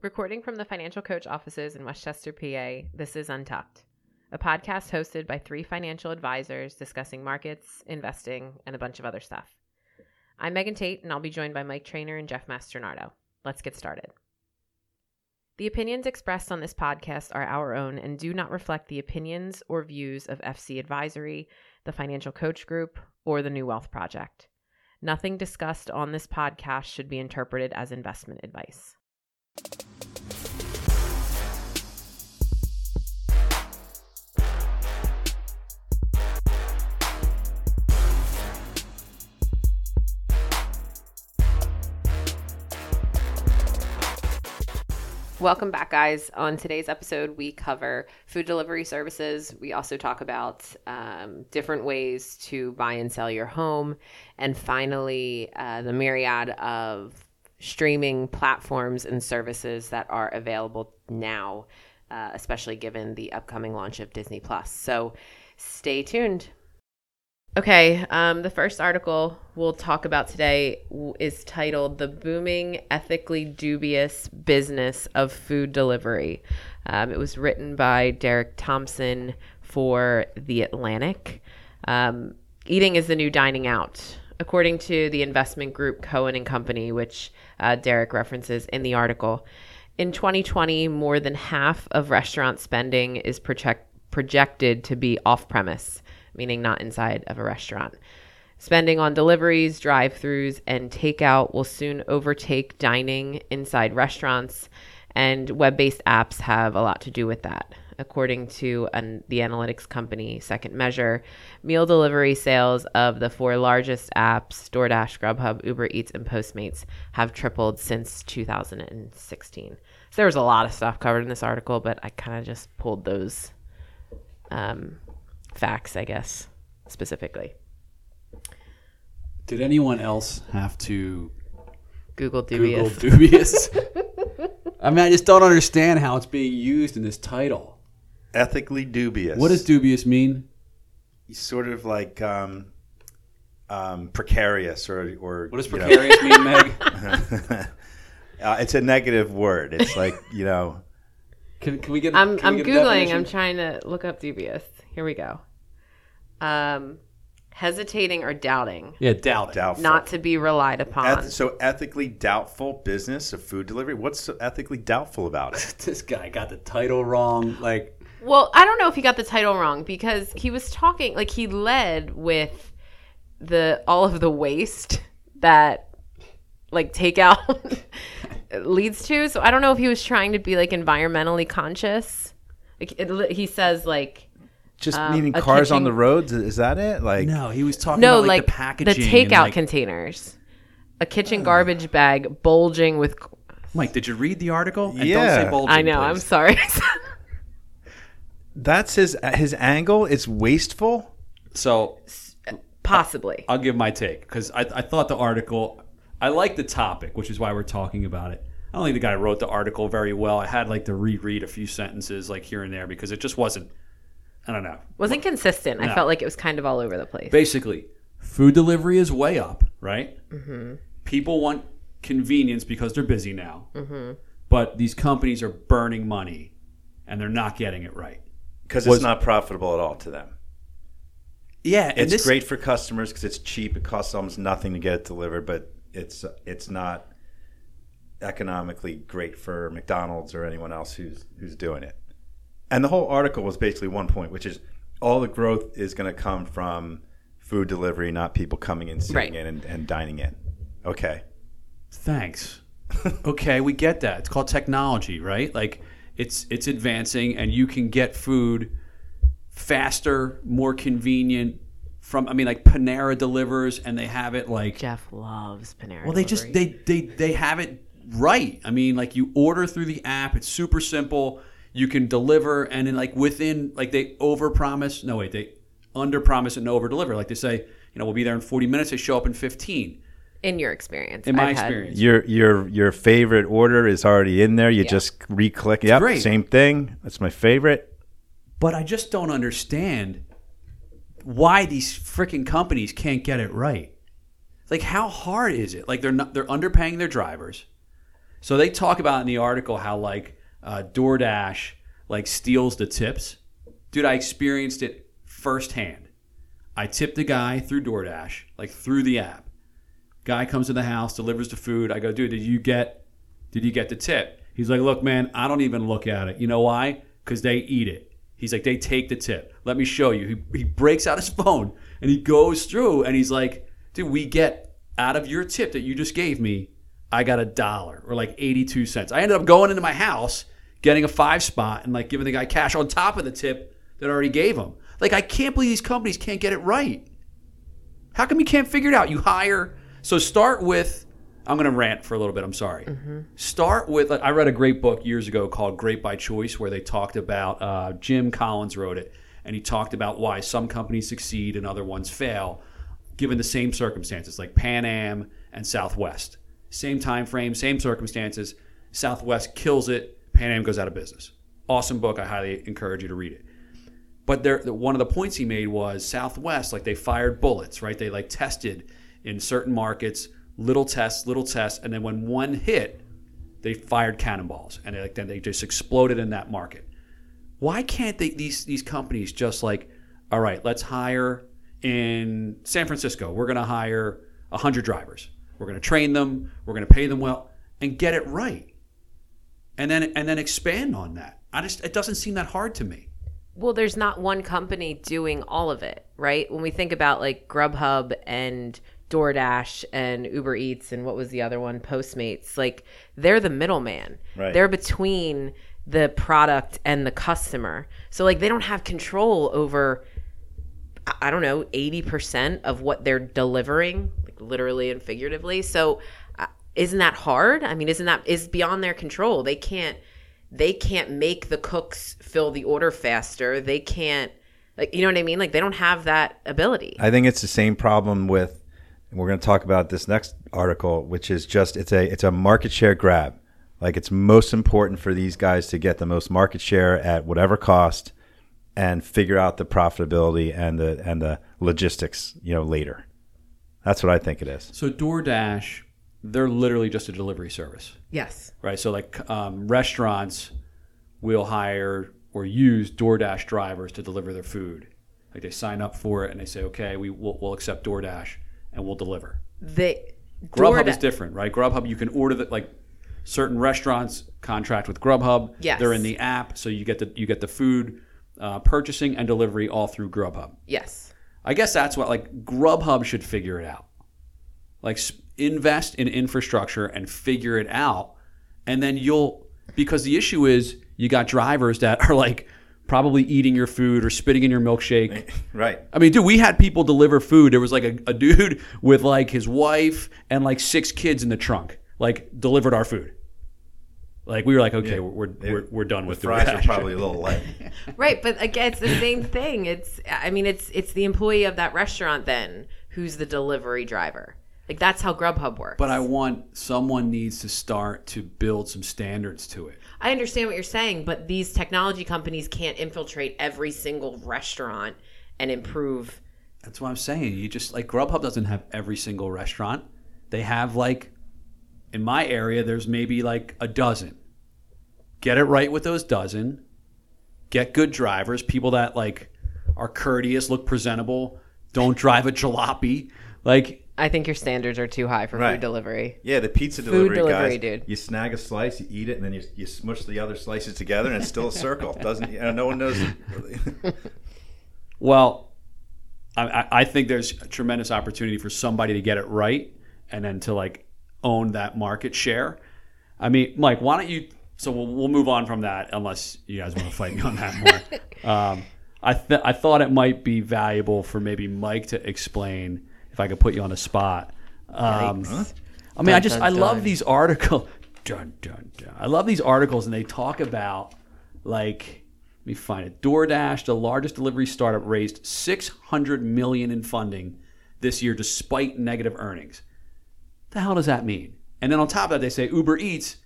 Recording from the Financial Coach offices in West Chester, PA, this is Untucked, a podcast hosted by three financial advisors discussing markets, investing, and a bunch of other stuff. I'm Megan Tate, and I'll be joined by Mike Trainer and Jeff Masternardo. Let's get started. The opinions expressed on this podcast are our own and do not reflect the opinions or views of FC Advisory, the Financial Coach Group, or the New Wealth Project. Nothing discussed on this podcast should be interpreted as investment advice. Welcome back, guys. On today's episode, we cover food delivery services. We also talk about um, different ways to buy and sell your home. And finally, uh, the myriad of streaming platforms and services that are available now, uh, especially given the upcoming launch of Disney Plus. So stay tuned. Okay, um, the first article we'll talk about today is titled The Booming Ethically Dubious Business of Food Delivery. Um, it was written by Derek Thompson for The Atlantic. Um, eating is the new dining out. According to the investment group Cowen and Company, which uh, Derek references in the article, in 2020, more than half of restaurant spending is project- projected to be off premise meaning not inside of a restaurant. Spending on deliveries, drive throughs, and takeout will soon overtake dining inside restaurants, and web based apps have a lot to do with that. According to an, the analytics company Second Measure, meal delivery sales of the four largest apps, DoorDash, Grubhub, Uber Eats, and Postmates, have tripled since 2016. So there was a lot of stuff covered in this article, but I kind of just pulled those um, facts, I guess, specifically. Did anyone else have to Google dubious. Google dubious? I mean, I just don't understand how it's being used in this title. ethically dubious. What does dubious mean? sort of like um, um, precarious or or What does you know, precarious mean, Meg? uh, it's a negative word. It's like you know. Can, can we get? I'm can I'm get googling. definition? I'm trying to look up dubious. Here we go. Um, hesitating or doubting, Yeah, doubt it. Doubtful. not to be relied upon. Eth- so ethically doubtful business of food delivery. What's so ethically doubtful about it? This guy got the title wrong. Like, Well, I don't know if he got the title wrong because he was talking like he led with the all of the waste that like takeout leads to. So I don't know if he was trying to be like environmentally conscious. Like it, he says like Just Um, meaning a cars on the roads. Is that it? Like no, he was talking no, about like, like, the packaging. and, takeout like- containers, a kitchen garbage bag bulging with. Mike, did you read the article? And Yeah. don't say bulging, I know. I'm sorry. that's his his angle. It's wasteful. So Possibly. I'll give my take because I, I thought the article, I like the topic, which is why we're talking about it. I don't think the guy wrote the article very well. I had like to reread a few sentences like here and there because it just wasn't. I don't know. Wasn't consistent. I felt like it was kind of all over the place. Basically, food delivery is way up, right? Mm-hmm. People want convenience because they're busy now, mm-hmm. but these companies are burning money and they're not getting it right. Because it's not profitable at all to them. Yeah, It's this, great for customers because it's cheap. It costs almost nothing to get it delivered, but it's it's not economically great for McDonald's or anyone else who's who's doing it. And the whole article was basically one point, which is all the growth is going to come from food delivery, not people coming in, sitting Right. in, and, and dining in. Okay. Thanks. okay, we get that. It's called technology, right? Like it's it's advancing and you can get food faster, more convenient from I mean like Panera delivers and they have it like Jeff loves Panera. well they just they they they have it right. I mean like you order through the app, it's super simple. You can deliver and then like within like they overpromise. No wait, they underpromise and over deliver. Like they say, you know, we'll be there in 40 minutes, they show up in 15. in your experience. In my I've had- experience. Your your your favorite order is already in there. You just re-click. Yep, great. same thing. That's my favorite. But I just don't understand why these freaking companies can't get it right. Like, how hard is it? Like, they're not, they're underpaying their drivers. So they talk about in the article how like uh, DoorDash like steals the tips. Dude, I experienced it firsthand. I tipped a guy through DoorDash, like through the app. Guy comes to the house, delivers the food. I go, dude, did you get did you get the tip? He's like, look, man, I don't even look at it. You know why? Because they eat it. He's like, they take the tip. Let me show you. He, he breaks out his phone and he goes through and he's like, dude, we get out of your tip that you just gave me, I got a dollar or like 82 cents. I ended up going into my house, getting a five spot and like giving the guy cash on top of the tip that I already gave him. Like, I can't believe these companies can't get it right. How come you can't figure it out? You hire. So start with I'm going to rant for a little bit. I'm sorry. Start with. I read a great book years ago called Great by Choice, where they talked about. Uh, Jim Collins wrote it, and he talked about why some companies succeed and other ones fail, given the same circumstances, like Pan Am and Southwest. Same time frame, same circumstances. Southwest kills it. Pan Am goes out of business. Awesome book. I highly encourage you to read it. But there, one of the points he made was Southwest, like they fired bullets, right? They like tested in certain markets, little tests, little tests, and then when one hit, they fired cannonballs, and they, like then they just exploded in that market. Why can't they, these these companies just like, all right, let's hire in San Francisco. We're going to hire hundred drivers. We're going to train them. We're going to pay them well, and get it right, and then and then expand on that. I just it doesn't seem that hard to me. Well, there's not one company doing all of it, right? When we think about like Grubhub and DoorDash and Uber Eats and what was the other one, Postmates, like they're the middleman. Right. They're between the product and the customer. So like they don't have control over I- I don't know, 80% of what they're delivering, like literally and figuratively. So uh, isn't that hard? I mean, isn't that is beyond their control. They can't they can't make the cooks fill the order faster. They can't like you know what I mean? Like they don't have that ability. I think it's the same problem with, we're going to talk about this next article, which is just it's a it's a market share grab. Like it's most important for these guys to get the most market share at whatever cost, and figure out the profitability and the and the logistics, you know, later. That's what I think it is. So DoorDash, they're literally just a delivery service, yes. right? So like um, restaurants will hire or use DoorDash drivers to deliver their food. Like they sign up for it and they say, okay, we will we'll accept DoorDash and we'll deliver. They Grubhub DoorDa- is different, right? Grubhub, you can order that like certain restaurants contract with Grubhub. Yes. they're in the app, so you get the you get the food uh, purchasing and delivery all through Grubhub. Yes. I guess that's what like Grubhub should figure it out. Like invest in infrastructure and figure it out, and then you'll because the issue is you got drivers that are like probably eating your food or spitting in your milkshake. Right. I mean, dude, we had people deliver food. There was like a, a dude with like his wife and like six kids in the trunk, like delivered our food. Like we were like, okay, we're, we're, we're we're done The with fries are probably a little light. Right, but again, it's the same thing. It's I mean, it's it's the employee of that restaurant then who's the delivery driver. Like that's how Grubhub works. But I want someone needs to start to build some standards to it. I understand what you're saying, but these technology companies can't infiltrate every single restaurant and improve. That's what I'm saying. You just like Grubhub doesn't have every single restaurant. They have like in my area there's maybe like a dozen. Get it right with those dozen. Get good drivers, people that like are courteous, look presentable, don't drive a jalopy. Like I think your standards are too high for Right. food delivery. Yeah, the pizza delivery, delivery, guys. dude. You snag a slice, you eat it, and then you, you smush the other slices together, and it's still a circle. Doesn't you know, no one knows. Well, I, I- I think there's a tremendous opportunity for somebody to get it right and then to like own that market share. I mean, Mike, why don't you? So we'll, we'll move on from that unless you guys want to fight me on that more. um, I th- I thought it might be valuable for maybe Mike to explain if I could put you on a spot. Um, I mean, I just dun, I love dun. these articles. Dun, dun, dun. I love these articles, and they talk about like let me find it. DoorDash, the largest delivery startup, raised 600 million in funding this year despite negative earnings. The hell does that mean? And then on top of that, they say Uber Eats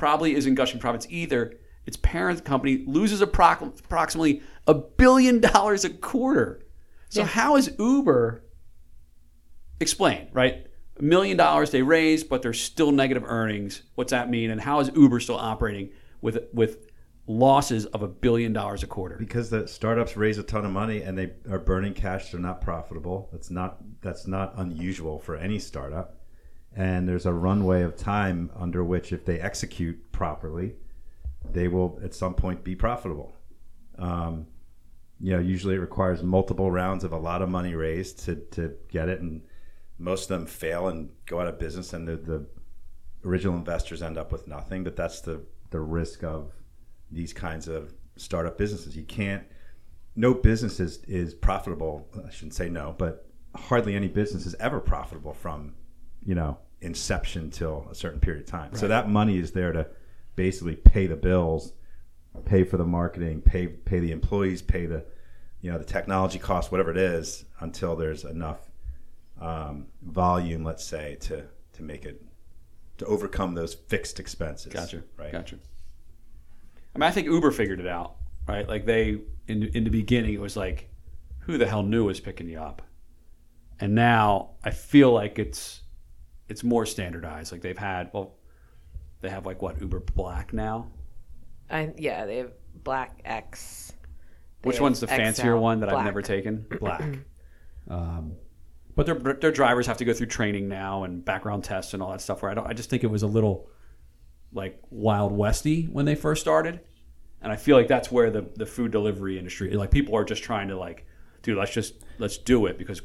probably isn't gushing profits either. Its parent company loses approximately a billion dollars a quarter. So how is Uber? Explain, right? a million dollars they raised, but they're still negative earnings. What's that mean? And how is Uber still operating with with losses of a billion dollars a quarter? because the startups raise a ton of money and they are burning cash they're not profitable that's not that's not unusual for any startup and there's a runway of time under which if they execute properly they will at some point be profitable um, you know usually it requires multiple rounds of a lot of money raised to, to get it and most of them fail and go out of business and the, the original investors end up with nothing but that's the, the risk of these kinds of startup businesses. You can't. No business is, is profitable. I shouldn't say no, but hardly any business is ever profitable from, you know, inception till a certain period of time. So that money is there to basically pay the bills, pay for the marketing, pay pay the employees, pay the, you know, the technology costs, whatever it is, until there's enough um, volume, let's say, to to make it to overcome those fixed expenses. Gotcha. Right. Gotcha. I mean, I think Uber figured it out, right? Like they in in the beginning, it was like, who the hell knew was picking you up, and now I feel like it's it's more standardized. Like they've had well, they have like what Uber Black now. I, yeah, they have Black X. They Which one's the fancier one that I've never taken? Black. um, but their their drivers have to go through training now and background tests and all that stuff. Where I don't, I just think it was a little like wild westy when they first started, and I feel like that's where the the food delivery industry, like people are just trying to like, dude, let's just let's do it because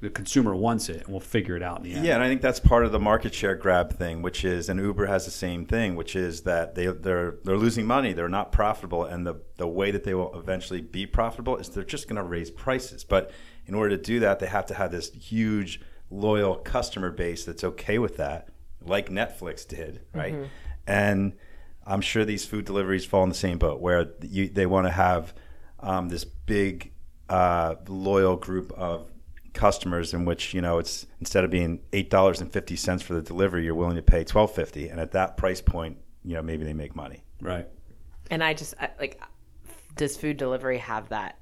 the consumer wants it and we'll figure it out in the end. Yeah, and I think that's part of the market share grab thing, which is, and Uber has the same thing, which is that they they're they're losing money, they're not profitable, and the the way that they will eventually be profitable is they're just going to raise prices. But in order to do that, they have to have this huge loyal customer base that's okay with that, like Netflix did, right? And I'm sure these food deliveries fall in the same boat, where you, they want to have um, this big uh, loyal group of customers in which you know it's instead of being eight dollars and fifty cents for the delivery, you're willing to pay twelve fifty, and at that price point, you know maybe they make money. Right. And I just I, like, does food delivery have that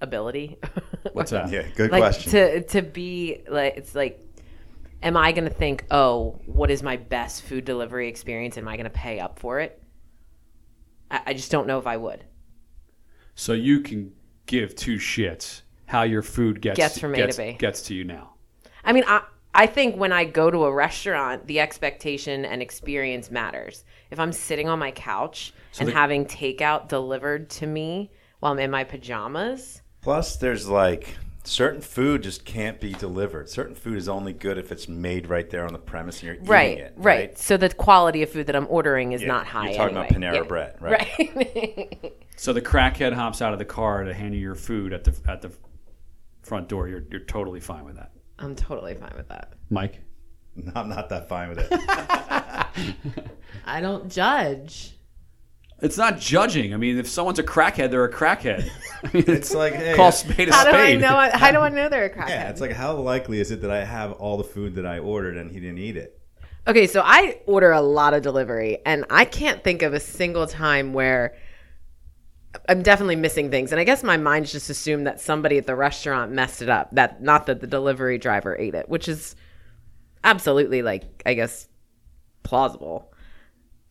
ability? What's that? Yeah, good like question. to to be like it's like am i going to think oh what is my best food delivery experience am i going to pay up for it I, I just don't know if i would So you can give two shits how your food gets Gets from A to B. gets to you now. i mean i I think when I go to a restaurant, the expectation and experience matters. If I'm sitting on my couch and the- having takeout delivered to me while I'm in my pajamas, Plus, there's like certain food just can't be delivered. Certain food is only good if it's made right there on the premise and you're eating right, it. right, So the quality of food that I'm ordering is Yeah, not high. You're talking anyway. about Panera Yeah. Bread, right? Right. So the crackhead hops out of the car to hand you your food at the at the front door. You're you're totally fine with that, I'm totally fine with that. Mike. No, I'm not that fine with it. I don't judge. It's not judging. I mean, if someone's a crackhead, they're a crackhead. I mean, it's like hey, call a spade a How do I spade. know? How do I know they're a crackhead? yeah, it's like how likely is it that I have all the food that I ordered and he didn't eat it? Okay, so I order a lot of delivery, and I can't think of a single time where I'm definitely missing things. And I guess my mind just assumed that somebody at the restaurant messed it up. That not that the delivery driver ate it, which is absolutely like I guess plausible,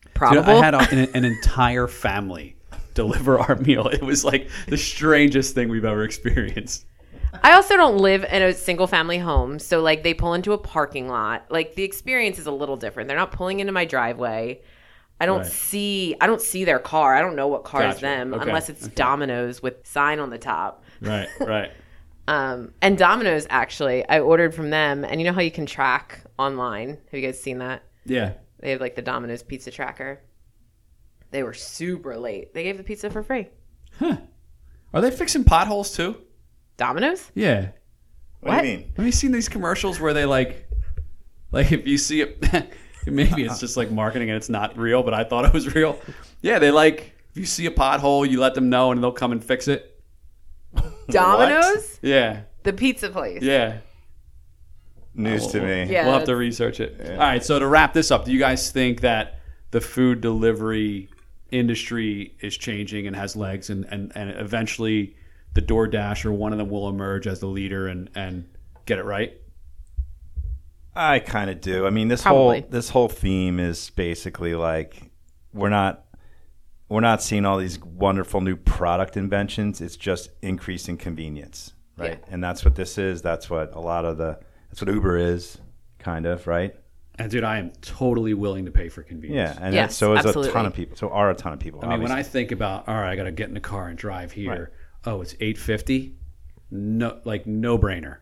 Dude, probable. I had a, an, an entire family deliver our meal. It was like the strangest thing we've ever experienced. I also don't live in a single family home, so like they pull into a parking lot. Like the experience is a little different. They're not pulling into my driveway. I don't Right. see I don't see their car. I don't know what car is them Okay. unless it's Okay. Domino's with sign on the top. Right, right. Um, and Domino's actually, I ordered from them, and you know how you can track online. Have you guys seen that? Yeah. They have like the Domino's pizza tracker. They were super late. They gave the pizza for free. Huh. Are they fixing potholes too? Domino's? Yeah. What, What? do you mean? Have you seen these commercials where they like, like if you see it, maybe it's uh-huh. just like marketing and it's not real, but I thought it was real. Yeah, they like if you see a pothole, you let them know and they'll come and fix it. Domino's? Yeah, The pizza place. yeah. News to me. Yeah. we'll have to research it. All right. So to wrap this up, do you guys think that the food delivery industry is changing and has legs, and and, and eventually the DoorDash or one of them will emerge as the leader and and get it right? I kind of do. I mean, this Probably. whole this whole theme is basically like we're not we're not seeing all these wonderful new product inventions. It's just increasing convenience, right? Yeah. And that's what this is. That's what a lot of the that's what Uber is, kind of, right? And dude, I am totally willing to pay for convenience. Yeah, and Yes, that's, so is a ton of people. So are a ton of people. I mean, when. I think about, all right, I got to get in the car and drive here. Oh, it's eight fifty. No, like no brainer.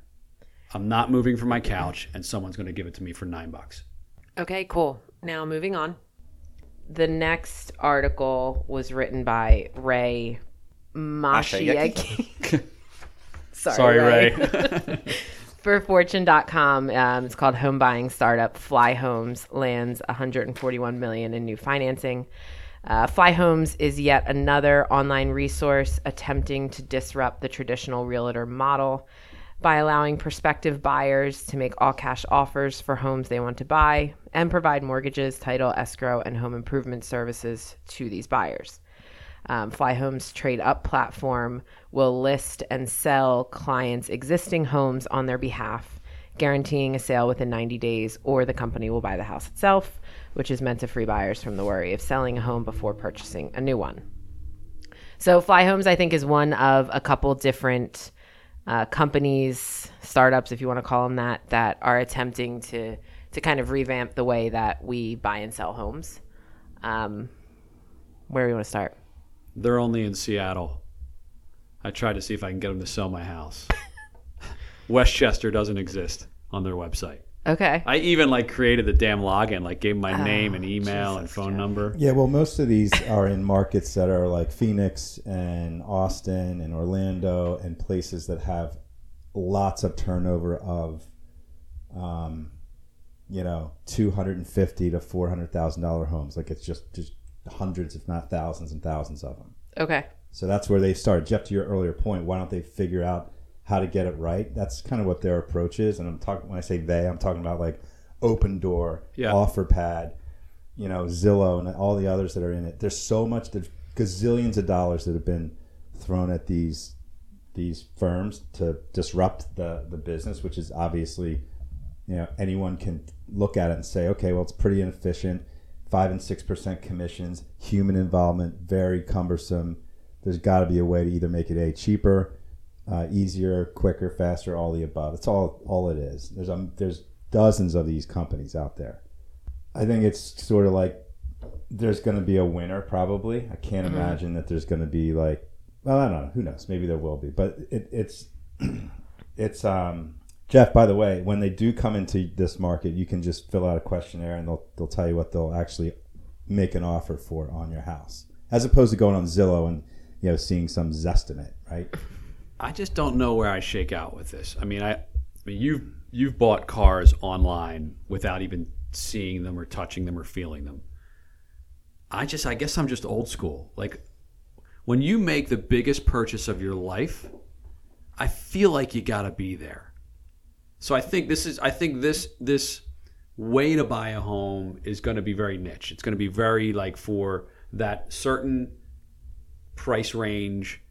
I'm not moving from my couch, and someone's going to give it to me for nine bucks. Okay, cool. Now moving on. The next article was written by Ray Mashiaki. Sorry, Sorry, Ray. Ray. For Fortune.com, um, it's called Home Buying Startup Fly Homes lands 141 million in new financing. Uh, Fly Homes is yet another online resource attempting to disrupt the traditional realtor model by allowing prospective buyers to make all cash offers for homes they want to buy and provide mortgages, title, escrow, and home improvement services to these buyers. Um, Fly Homes Trade Up platform will list and sell clients' existing homes on their behalf, guaranteeing a sale within 90 days, or the company will buy the house itself, which is meant to free buyers from the worry of selling a home before purchasing a new one. So, Fly Homes, I think, is one of a couple different uh, companies, startups, if you want to call them that, that are attempting to to kind of revamp the way that we buy and sell homes. Um, where do you want to start? They're only in Seattle. I tried to see if I can get them to sell my house. West Chester doesn't exist on their website. Okay. I even like created the damn login, like gave my name and email and Oh, phone Jeff. number. Yeah, well, most of these are in markets that are like Phoenix and Austin and Orlando and places that have lots of turnover of, um, you know, two hundred and fifty to four hundred thousand dollar homes. Like it's just just hundreds, if not thousands and thousands of them. Okay. So that's where they start. Jeff, to your earlier point, why don't they figure out how to get it right? That's kind of what their approach is. And I'm talking when I say they, I'm talking about like Opendoor, Yeah. OfferPad, you know, Zillow, and all the others that are in it. There's so much, there's gazillions of dollars that have been thrown at these these firms to disrupt the the business, which is obviously, you know, anyone can look at it and say, okay, well, it's pretty inefficient. Five and six percent commissions, human involvement, very cumbersome. There's got to be a way to either make it a cheaper, uh, easier, quicker, faster, all the above. That's all all it is. There's um, there's dozens of these companies out there. I think it's sort of like there's going to be a winner probably. I can't imagine that there's going to be like well, I don't know. Who knows? Maybe there will be, but it, it's it's um Jeff. By the way, when they do come into this market, you can just fill out a questionnaire and they'll they'll tell you what they'll actually make an offer for on your house, as opposed to going on Zillow and you know seeing some zestimate, right? I just don't know where I shake out with this. I mean, I, I mean, you've you've bought cars online without even seeing them or touching them or feeling them. I just, I guess, I'm just old school. Like when you make the biggest purchase of your life, I feel like you got to be there. So I think this is, I think this this way to buy a home is going to be very niche. It's going to be very like for that certain price range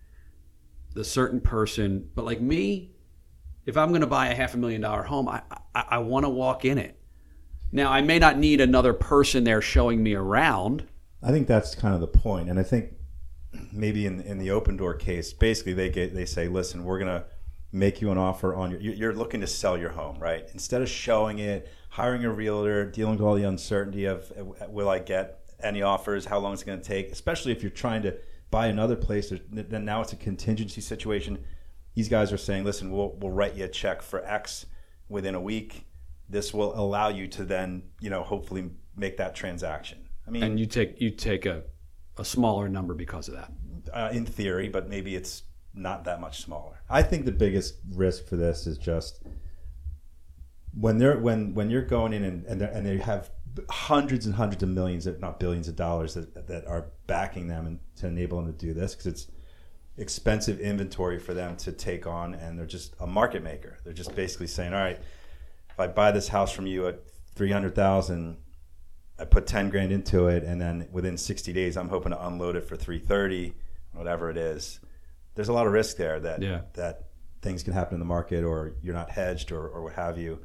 the certain person. But like me, if I'm going to buy a half a million dollar home, I I, I want to walk in it. Now I may not need another person there showing me around. I think that's kind of the point, and I think maybe in in the open door case, basically they get they say, listen, we're gonna make you an offer on your. you- You're looking to sell your home, right? Instead of showing it, hiring a realtor, dealing with all the uncertainty of will I get any offers, how long it's going to take, especially if you're trying to buy another place. Then now it's a contingency situation. These guys are saying, listen, we'll we'll write you a check for X within a week. This will allow you to then, you know, hopefully make that transaction. I mean, And you take you take a, a smaller number because of that. uh, in theory, but maybe it's not that much smaller. I think the biggest risk for this is just when they're when when you're going in and and, and they have hundreds and hundreds of millions, if not billions, of dollars that that are backing them and to enable them to do this because it's expensive inventory for them to take on, and they're just a market maker. They're just basically saying, all right, if I buy this house from you at three hundred thousand. I put 10 grand into it and then within 60 days I'm hoping to unload it for 330 whatever it is there's a lot of risk there that Yeah. that things can happen in the market or you're not hedged or, or what have you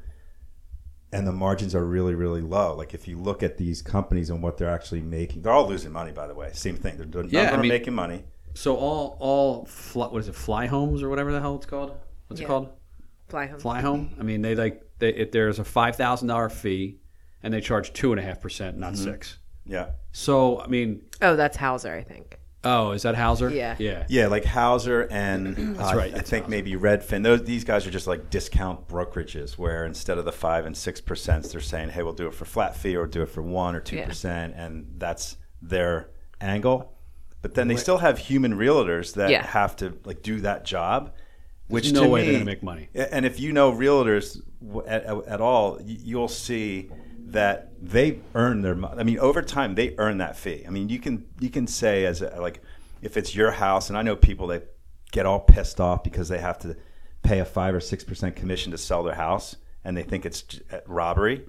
and the margins are really really low. Like if you look at these companies and what they're actually making, they're all losing money. By the way, same thing. They're, none Yeah, of I mean- making money. So all all fly, what is it? Fly homes or whatever the hell it's called. What's Yeah. it called? Fly home. Fly home. I mean, they like they, if there's a five thousand dollar fee, and they charge two and a half percent, not mm-hmm. six. Yeah, So I mean, Oh, that's Houwzer, I think. Oh, is that Houwzer? Yeah. yeah. yeah, like Houwzer and That's uh, right, I think Houwzer. maybe Redfin. Those these guys are just like discount brokerages where instead of the five and six percent, they're saying, "Hey, we'll do it for flat fee or do it for one or two Yeah. percent," and that's their angle. But then they still have human realtors that Yeah. have to like do that job. Which There's no to way me, they're gonna make money. And if you know realtors at, at all, you'll see that they earn their money. I mean, over time, they earn that fee. I mean, you can you can say as a, like if it's your house, and I know people that get all pissed off because they have to pay a five or six percent commission to sell their house, and they think it's uh, robbery.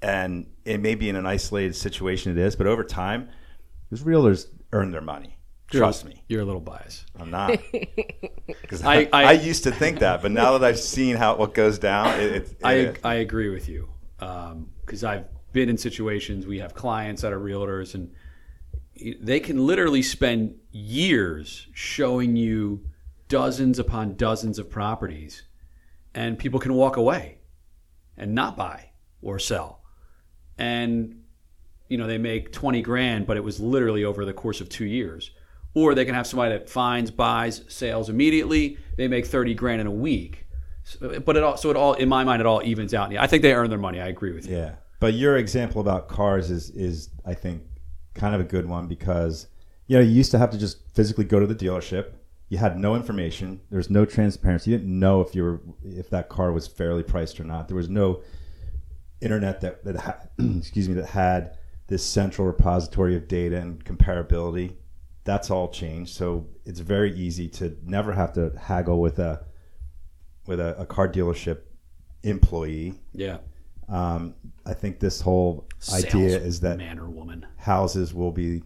And it may be in an isolated situation, it is, but over time, those realtors earn their money. Trust me. You're a little biased. I'm not. Because I- I, I- I, used to think that, but now that I've seen how what goes down, it, it, I it- I agree with you Um, because I've been in situations. We have clients that are realtors, and they can literally spend years showing you dozens upon dozens of properties, and people can walk away and not buy or sell, and you know they make twenty grand, but it was literally over the course of two years. Or they can have somebody that finds, buys, sales immediately. They make thirty grand in a week. But it all, so it all, in my mind, it all evens out. I think they earn their money. I agree with you. yeah. But your example about cars is is I think kind of a good one because you know you used to have to just physically go to the dealership. You had no information. There was no transparency. You didn't know if you were if that car was fairly priced or not. There was no internet that that ha- excuse me that had this central repository of data and comparability. That's all changed. So it's very easy to never have to haggle with a with a, a car dealership employee. Yeah. Um, I think this whole idea is that man or woman. houses will be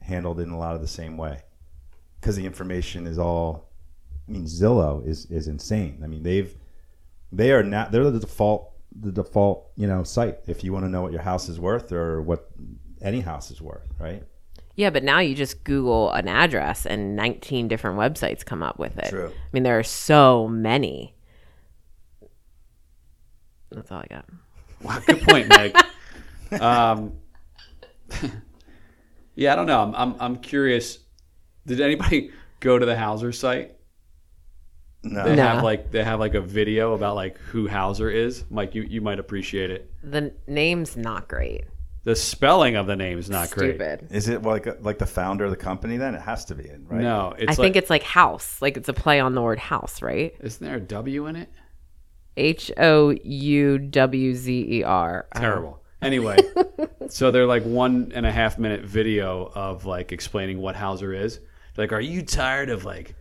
handled in a lot of the same way because the information is all. I mean, Zillow is is insane. I mean, they've they are not they're the default the default you know site if you want to know what your house is worth or what any house is worth, right? Yeah, but now you just Google an address and 19 different websites come up with it. True. I mean, there are so many. That's all I got. Wow, good point, Meg. um, yeah, I don't know. I'm, I'm, I'm curious. Did anybody go to the Houwzer site? No, They No. have like they have like a video about like who Houwzer is. Mike, you, you might appreciate it. The name's not great. The spelling of the name is not great. Is it like like the founder of the company? Then it has to be, in, right? No, it's I like, think it's like house. Like it's a play on the word house, right? isn't there a W in it? H O U W Z E R. Uh-huh. Terrible. Anyway, so they're like one and a half minute video of like explaining what Houwzer is. Like, are you tired of like s-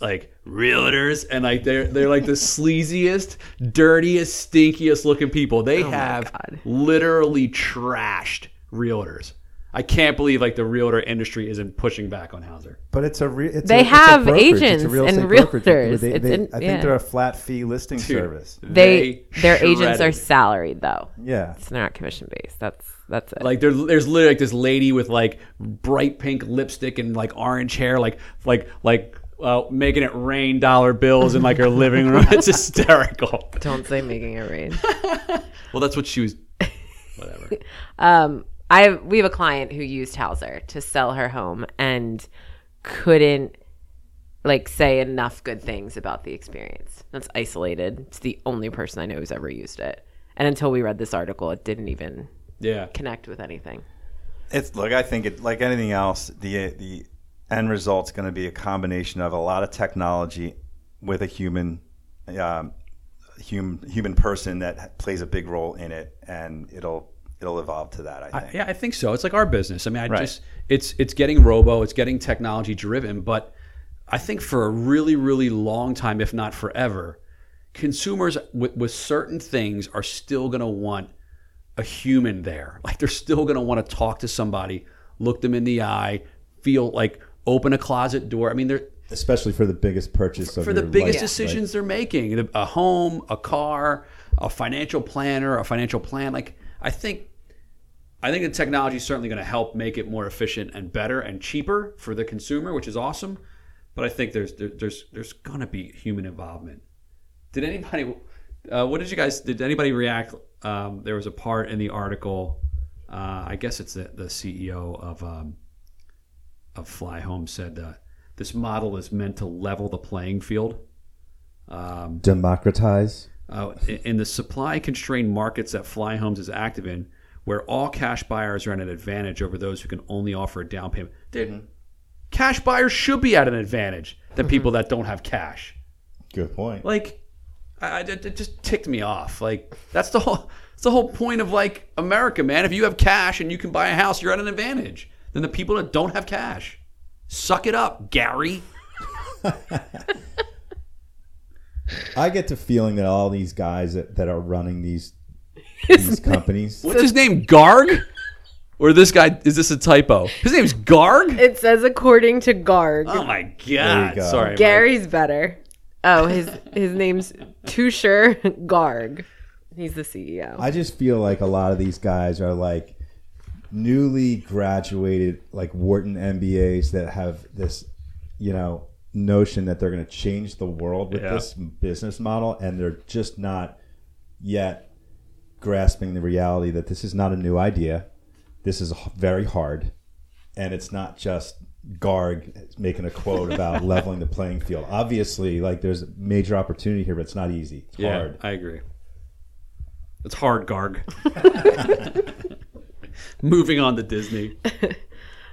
like realtors and like they're they're like the sleaziest, dirtiest, stinkiest looking people. They oh have literally trashed realtors. I can't believe like the realtor industry isn't pushing back on Houwzer. But it's a re- it's They a, it's a have. It's a agents real and realtors. They- It's they- in- I think yeah. they're a flat fee listing service. They, their agents are salaried though. Yeah, So they're not commission based. That's that's it. Like there, there's literally like this lady with like bright pink lipstick and like orange hair, like like like uh, making it rain dollar bills in like her living room. It's hysterical. Don't say making it rain. Well, that's what she was. Whatever. Um, I we have a client who used Houwzer to sell her home and couldn't like say enough good things about the experience. That's isolated. It's the only person I know who's ever used it. And until we read this article, it didn't even Yeah. connect with anything. it's look. I think it like anything else. The the end result's going to be a combination of a lot of technology with a human, um, human human person that plays a big role in it, and it'll it'll evolve to that. I think. Yeah, I think so. It's like our business. I mean, I Right. just it's it's getting robo, it's getting technology driven, but I think for a really really long time, if not forever, consumers with, with certain things are still going to want a human there. Like they're still going to want to talk to somebody, look them in the eye, feel like open a closet door. I mean, they're especially for the biggest purchase of for the biggest life, decisions they're making a home a car a financial planner a financial plan like i think i think the technology is certainly going to help make it more efficient and better and cheaper for the consumer which is awesome but i think there's there, there's there's going to be human involvement did anybody uh, what did you guys did anybody react um, there was a part in the article uh, i guess it's the, the ceo of um, of fly home said uh, this model is meant to level the playing field like, democratize. uh, in- in the supply constrained markets that Fly Homes is active in, where all cash buyers are at an advantage over those who can only offer a down payment. Dude, cash buyers should be at an advantage than people that don't have cash. Good point. Like, I, I- it it just ticked me off. Like, that's the whole. That's the whole point of like America, man. If you have cash and you can buy a house, you're at an advantage than the people that don't have cash. Suck it up, Gary. I get the feeling that all these guys that, that are running these these companies. What's his name? Garg? Or this guy? Is this a typo? His name's Garg. It says according to Garg. Oh my god! go. Sorry, Mike. Gary's better. Oh, his his name's Tushar Garg. He's the CEO. I just feel like a lot of these guys are like newly graduated, like Wharton MBAs that have this, you know, notion that they're going to change the world with Yeah. this business model, and they're just not yet grasping the reality that this is not a new idea. This is very hard, and it's not just Garg making a quote about leveling the playing field. Obviously, like there's a major opportunity here, but it's not easy. It's Yeah, hard. I agree. It's hard, Garg. Moving on to Disney.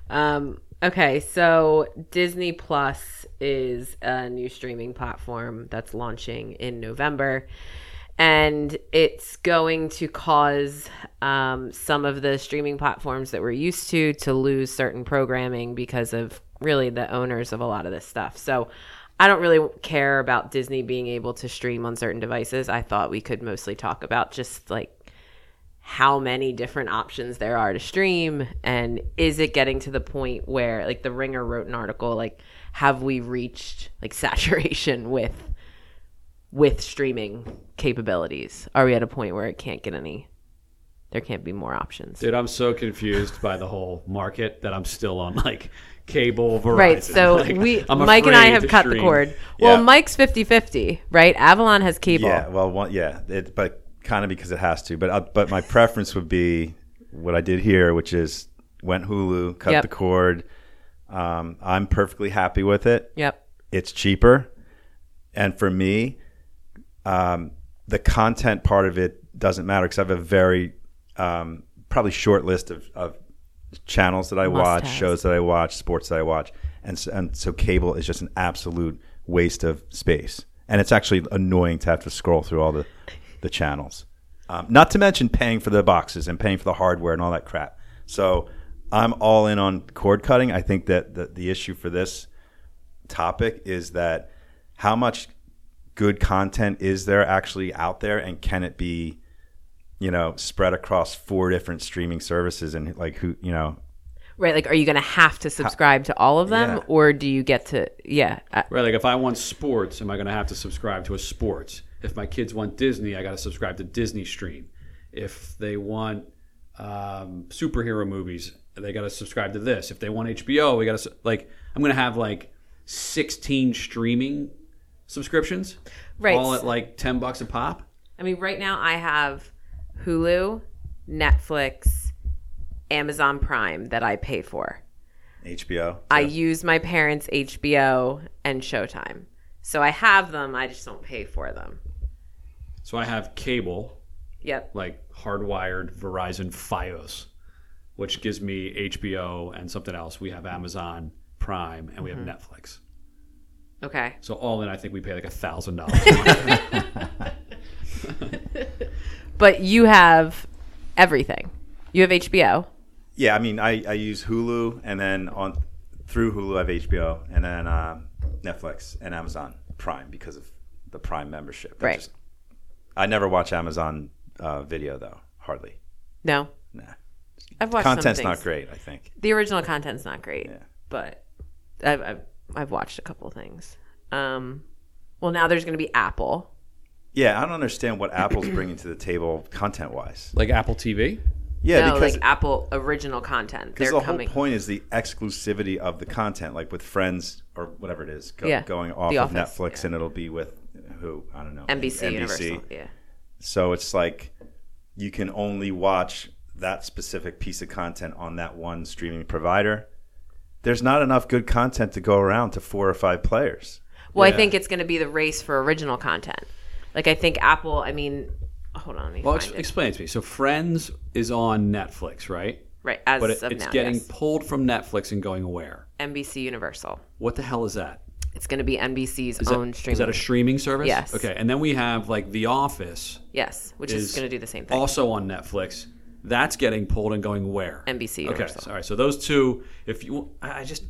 Um, okay, so Disney Plus is a new streaming platform that's launching in November. And it's going to cause um, some of the streaming platforms that we're used to to lose certain programming because of really the owners of a lot of this stuff. So I don't really care about Disney being able to stream on certain devices. I thought we could mostly talk about just like how many different options there are to stream and is it getting to the point where like the ringer wrote an article like have we reached like saturation with with streaming capabilities? Are we at a point where it can't get any there can't be more options? Dude, I'm so confused by the whole market that I'm still on like cable, Verizon. right so Like, we I'm mike and i have to cut the cord. Well Yeah. mike's 50-50 right? Avalon has cable. Yeah, well, one, yeah, it, but kind of because it has to. But uh, but my preference would be what I did here, which is went Hulu, cut Yep. the cord. Um, I'm perfectly happy with it. yep It's cheaper, and for me, um, the content part of it doesn't matter because I have a very um, probably short list of, of channels that I watch, Must-haves. shows that I watch, sports that I watch, and so, and so cable is just an absolute waste of space, and it's actually annoying to have to scroll through all the the channels. Um, not to mention paying for the boxes and paying for the hardware and all that crap. So I'm all in on cord cutting. I think that the, the issue for this topic is that how much good content is there actually out there and can it be you know spread across four different streaming services and like who you know right like are you gonna have to subscribe to all of them Yeah. or do you get to yeah uh, Right, like if I want sports, am I going to have to subscribe to a sports? If my kids want Disney, I got to subscribe to Disney Stream. If they want um, superhero movies, they got to subscribe to this. If they want HBO, we got to like. I'm going to have like 16 streaming subscriptions, Right. All at like 10 bucks a pop. I mean, right now I have Hulu, Netflix, Amazon Prime that I pay for. HBO I use my parents' HBO and Showtime. So I have them, I just don't pay for them. So I have cable, Yep. like hardwired Verizon FiOS, which gives me HBO and something else. We have Amazon Prime and we have Netflix. Okay. So all in, I think we pay like a thousand dollars. But you have everything. You have HBO. yeah i mean i, I use hulu and then on through hulu i have hbo and then um, netflix and amazon prime because of the prime membership I Right. just- i never watch amazon uh, video though hardly No. nah I've watched some content's not great i think The original content's not great, Yeah. but I've, I've I've watched a couple things. Um, well, now there's going to be Apple. Yeah, I don't understand what Apple's bringing to the table content wise. Like Apple TV. Yeah, no, because like Apple original content. because the coming. whole point is the exclusivity of the content, like with Friends or whatever it is, go, Yeah, going off The of Office, Netflix, yeah. and it'll be with who I don't know, NBC, Universal. Yeah. So it's like you can only watch that specific piece of content on that one streaming provider. There's not enough good content to go around to four or five players. Well, I think it's going to be the race for original content. Like I think Apple. I mean, hold on. Well, ex- explain it to me. So Friends is on Netflix, right? Right, as But it, of it's now, getting yes. pulled from Netflix and going where? NBC Universal. What the hell is that? It's going to be NBC's that, own streaming. Service. Is that a streaming service? Yes. Okay, and then we have like The Office, yes, which is, is going to do the same thing. also on Netflix. That's getting pulled and going where? NBC Okay, Universal. all right. So those two, if you, I just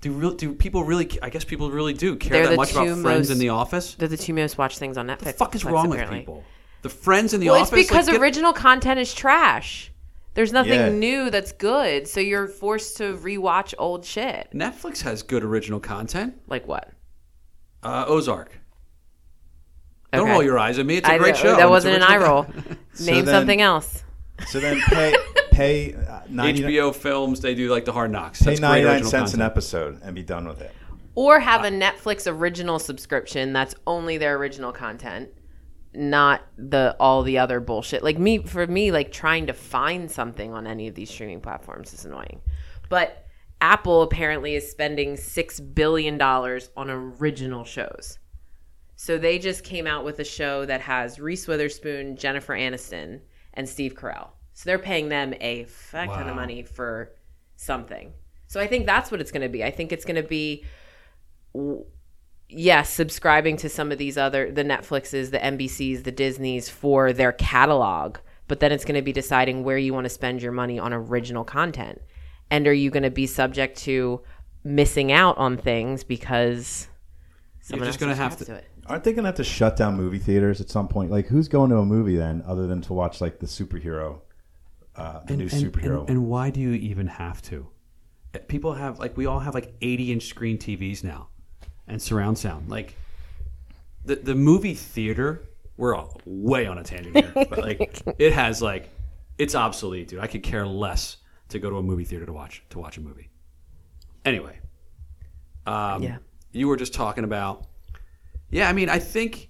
do. Real, do people really? I guess people really do care They're that much about two Friends most- in The Office. They're the two most watched things on Netflix. The fuck is Netflix, wrong apparently. with people? The Friends in The Well, Office. it's because like, get- original content is trash. There's nothing Yeah. new that's good, so you're forced to rewatch old shit. Netflix has good original content. Like what? Uh, Ozark. Don't roll your eyes at me. It's a I- great show. That wasn't an eye roll. content. Name then- something else. So then pay pay uh, 99, HBO films, they do like the hard knocks. pay That's great 99 original cents an episode and be done with it. Or have a Netflix original subscription that's only their original content, not the all the other bullshit. Like me for me, like trying to find something on any of these streaming platforms is annoying. But Apple apparently is spending six billion dollars on original shows. So they just came out with a show that has Reese Witherspoon, Jennifer Aniston, and Steve Carell. So they're paying them a fuck ton of money for something. So I think that's what it's going to be. I think it's going to be yes, subscribing to some of these other the Netflixes, the NBCs, the Disneys for their catalog, but then it's going to be deciding where you want to spend your money on original content. And are you going to be subject to missing out on things because someone just gonna have subscribes to- it? Aren't they gonna have to shut down movie theaters at some point? Like, who's going to a movie then, other than to watch like the superhero, uh, the new superhero? And, and why do you even have to? People have like we all have like 80 inch screen TVs now, and surround sound. Like the the movie theater, we're all way on a tangent here, but like it has like it's obsolete, dude. I could care less to go to a movie theater to watch to watch a movie. Anyway, um, Yeah. you were just talking about. Yeah, I mean, I think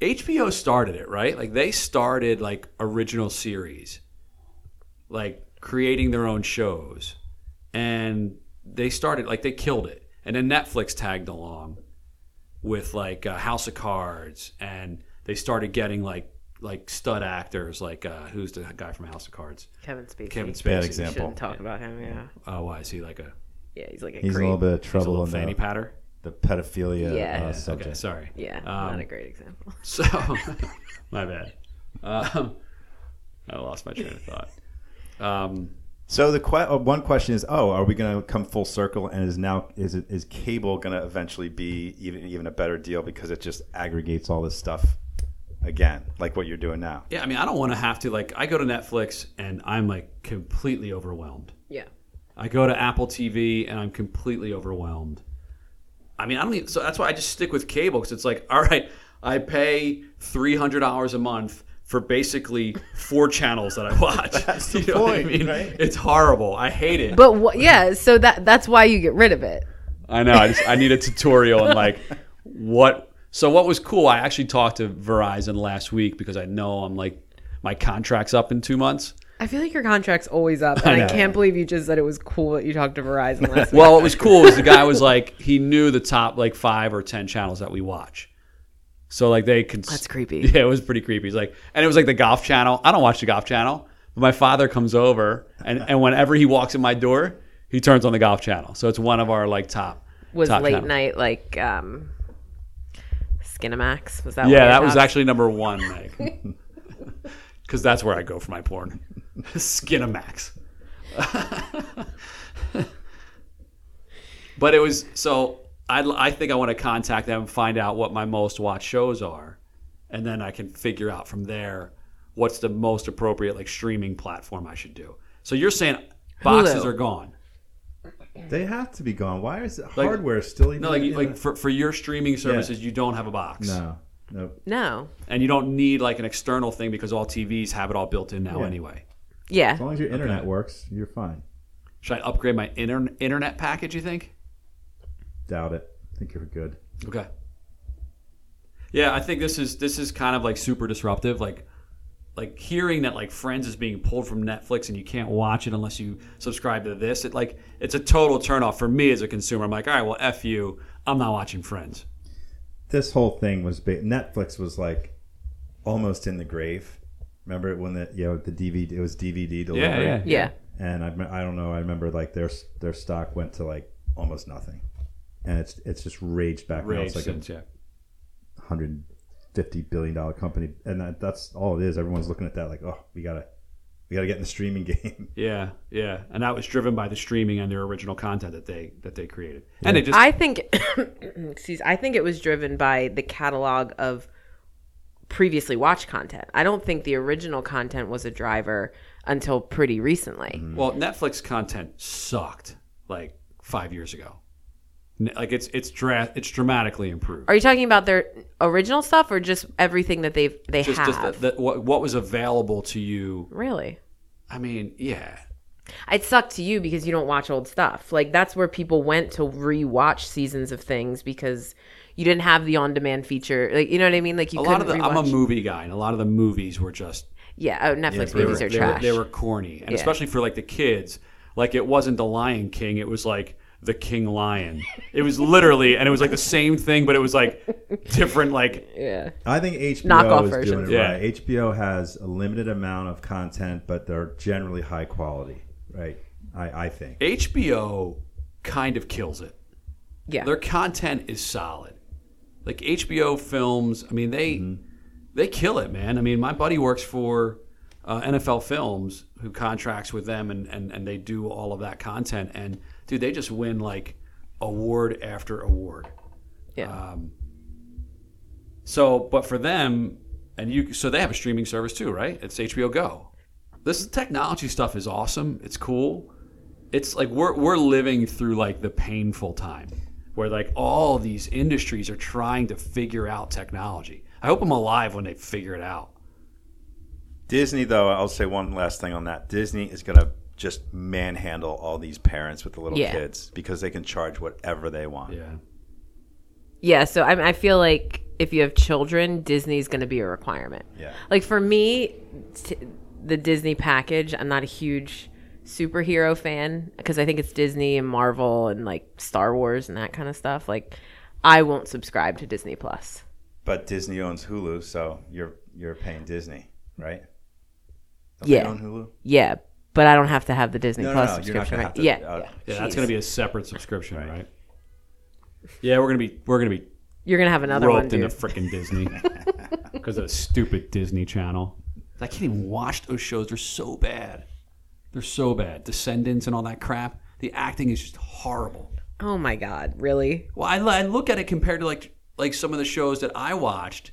HBO started it, right? Like they started like original series, like creating their own shows, and they started like they killed it, and then Netflix tagged along with like uh, House of Cards, and they started getting like like stud actors, like uh, who's the guy from House of Cards? Kevin Spacey. Kevin Spacey. Bad We example. shouldn't talk about him. Yeah, Oh, why is he like a, yeah, he's like a He's creep. a little bit of he's a trouble little in fanny the, patter? the pedophilia Yeah. uh, subject. Okay, sorry. Yeah, Um, not a great example. So, my bad. Um, I lost my train of thought. Um, So the que- uh, one question is, oh, are we going to come full circle? And is now is it is cable going to eventually be even even a better deal because it just aggregates all this stuff again, like what you're doing now? yeah, I mean, I don't want to have to like. I go to Netflix and I'm like completely overwhelmed. Yeah. I go to Apple TV and I'm completely overwhelmed. I mean, I don't even. So that's why I just stick with cable because it's like, all right, I pay three hundred dollars a month for basically four channels that I watch. That's the You know what I point, mean? right? It's horrible. I hate it. But wh- yeah, so that that's why you get rid of it. I know. I just I need a tutorial and like what. So what was cool? I actually talked to Verizon last week because I know I'm like my contract's up in two months. I feel like your contract's always up, and I, know. can't believe you just said it was cool that you talked to Verizon last week. Well, what was cool was the guy was like he knew the top like five or ten channels that we watch. So like they could. That's creepy. Yeah, it was pretty creepy. He's like, and it was like the golf channel. I don't watch the golf channel, but my father comes over, and and whenever he walks in my door, he turns on the golf channel. So it's one of our like top. was top late night like um, Skinamax? Was that? Yeah, that was actually number one, Meg. Because that's where I go for my porn. Skinamax. but it was so. I I think I want to contact them and find out what my most watched shows are, and then I can figure out from there what's the most appropriate like streaming platform I should do. So you're saying boxes Hulu. are gone. They have to be gone. Why is it Like- hardware still even? No, like in like the- for, for your streaming services, you don't have a box, no, no. No. and you don't need like an external thing because all TVs have it all built in now Yeah. anyway. Yeah. As long as your internet works, you're fine. Should I upgrade my inter- internet package? You think? Doubt it. I think you're good. Okay. Yeah, I think this is this is kind of like super disruptive. Like like hearing that like Friends is being pulled from Netflix and you can't watch it unless you subscribe to this. It like it's a total turnoff for me as a consumer. I'm like, all right, well, f you. I'm not watching Friends. This whole thing was ba- Netflix was like almost in the grave. Remember when the you know the DVD it was DVD delivery. Yeah, yeah. Yeah. and I, I don't know. I remember like their their stock went to like almost nothing, and it's it's just raged back. now. It's like since a yeah. hundred fifty billion dollar company, and that, that's all it is. Everyone's looking at that like, oh, we gotta we gotta get in the streaming game. Yeah, yeah, and that was driven by the streaming and their original content that they that they created, and they just I think excuse I think it was driven by the catalog of previously watched content. I don't think the original content was a driver until pretty recently. Mm-hmm. well, Netflix content sucked like five years ago. Like it's it's dra- it's dramatically improved. Are you talking about their original stuff or just everything that they've they just have? just the, the, what what was available to you. really? I mean, yeah, It sucked to you because you don't watch old stuff. Like that's where people went to rewatch seasons of things because you didn't have the on-demand feature. Like you know what I mean? Like you a lot of the I'm a movie guy, and a lot of the movies were just Yeah, oh, Netflix movies were, are they were- trash. they were corny, and Yeah. especially for like the kids. Like it wasn't the Lion King; it was like the King Lion. It was literally, and it was like the same thing, but it was like different. Like yeah. I think HBO Knockoff is versions. doing it Yeah. right. HBO has a limited amount of content, but they're generally high quality, right? I, I think. HBO kind of kills it. Yeah. Their content is solid. Like HBO films, I mean they they kill it, man. I mean, my buddy works for uh, NFL Films, who contracts with them, and, and and they do all of that content. And dude, they just win like award after award. yeah. Um, so, but for them, and you, so they have a streaming service too, right? It's HBO Go. This technology stuff is awesome. It's cool. It's like we're we're living through like the painful time where like all these industries are trying to figure out technology. I hope I'm alive when they figure it out. Disney, though, I'll say one last thing on that. Disney is going to just manhandle all these parents with the little Yeah. kids because they can charge whatever they want. Yeah. Yeah, so I, I feel like if you have children, Disney's going to be a requirement. Yeah. Like for me, t- the Disney package, I'm not a huge superhero fan because I think it's Disney and Marvel and like Star Wars and that kind of stuff. Like, I won't subscribe to Disney Plus. But Disney owns Hulu, so you're you're paying Disney, right? Don't Yeah. They own Hulu. Yeah, but I don't have to have the Disney No, no, Plus no, you're not subscription. gonna right? to- yeah, uh, yeah. Yeah, that's going to be a separate subscription, right? Yeah, we're gonna be we're gonna be You're gonna have another one, roped into dude. freaking Disney because of the stupid Disney Channel. I can't even watch those shows. They're so bad. They're so bad. Descendants and all that crap. The acting is just horrible. oh my god, really? Well, I, I look at it compared to like like some of the shows that I watched.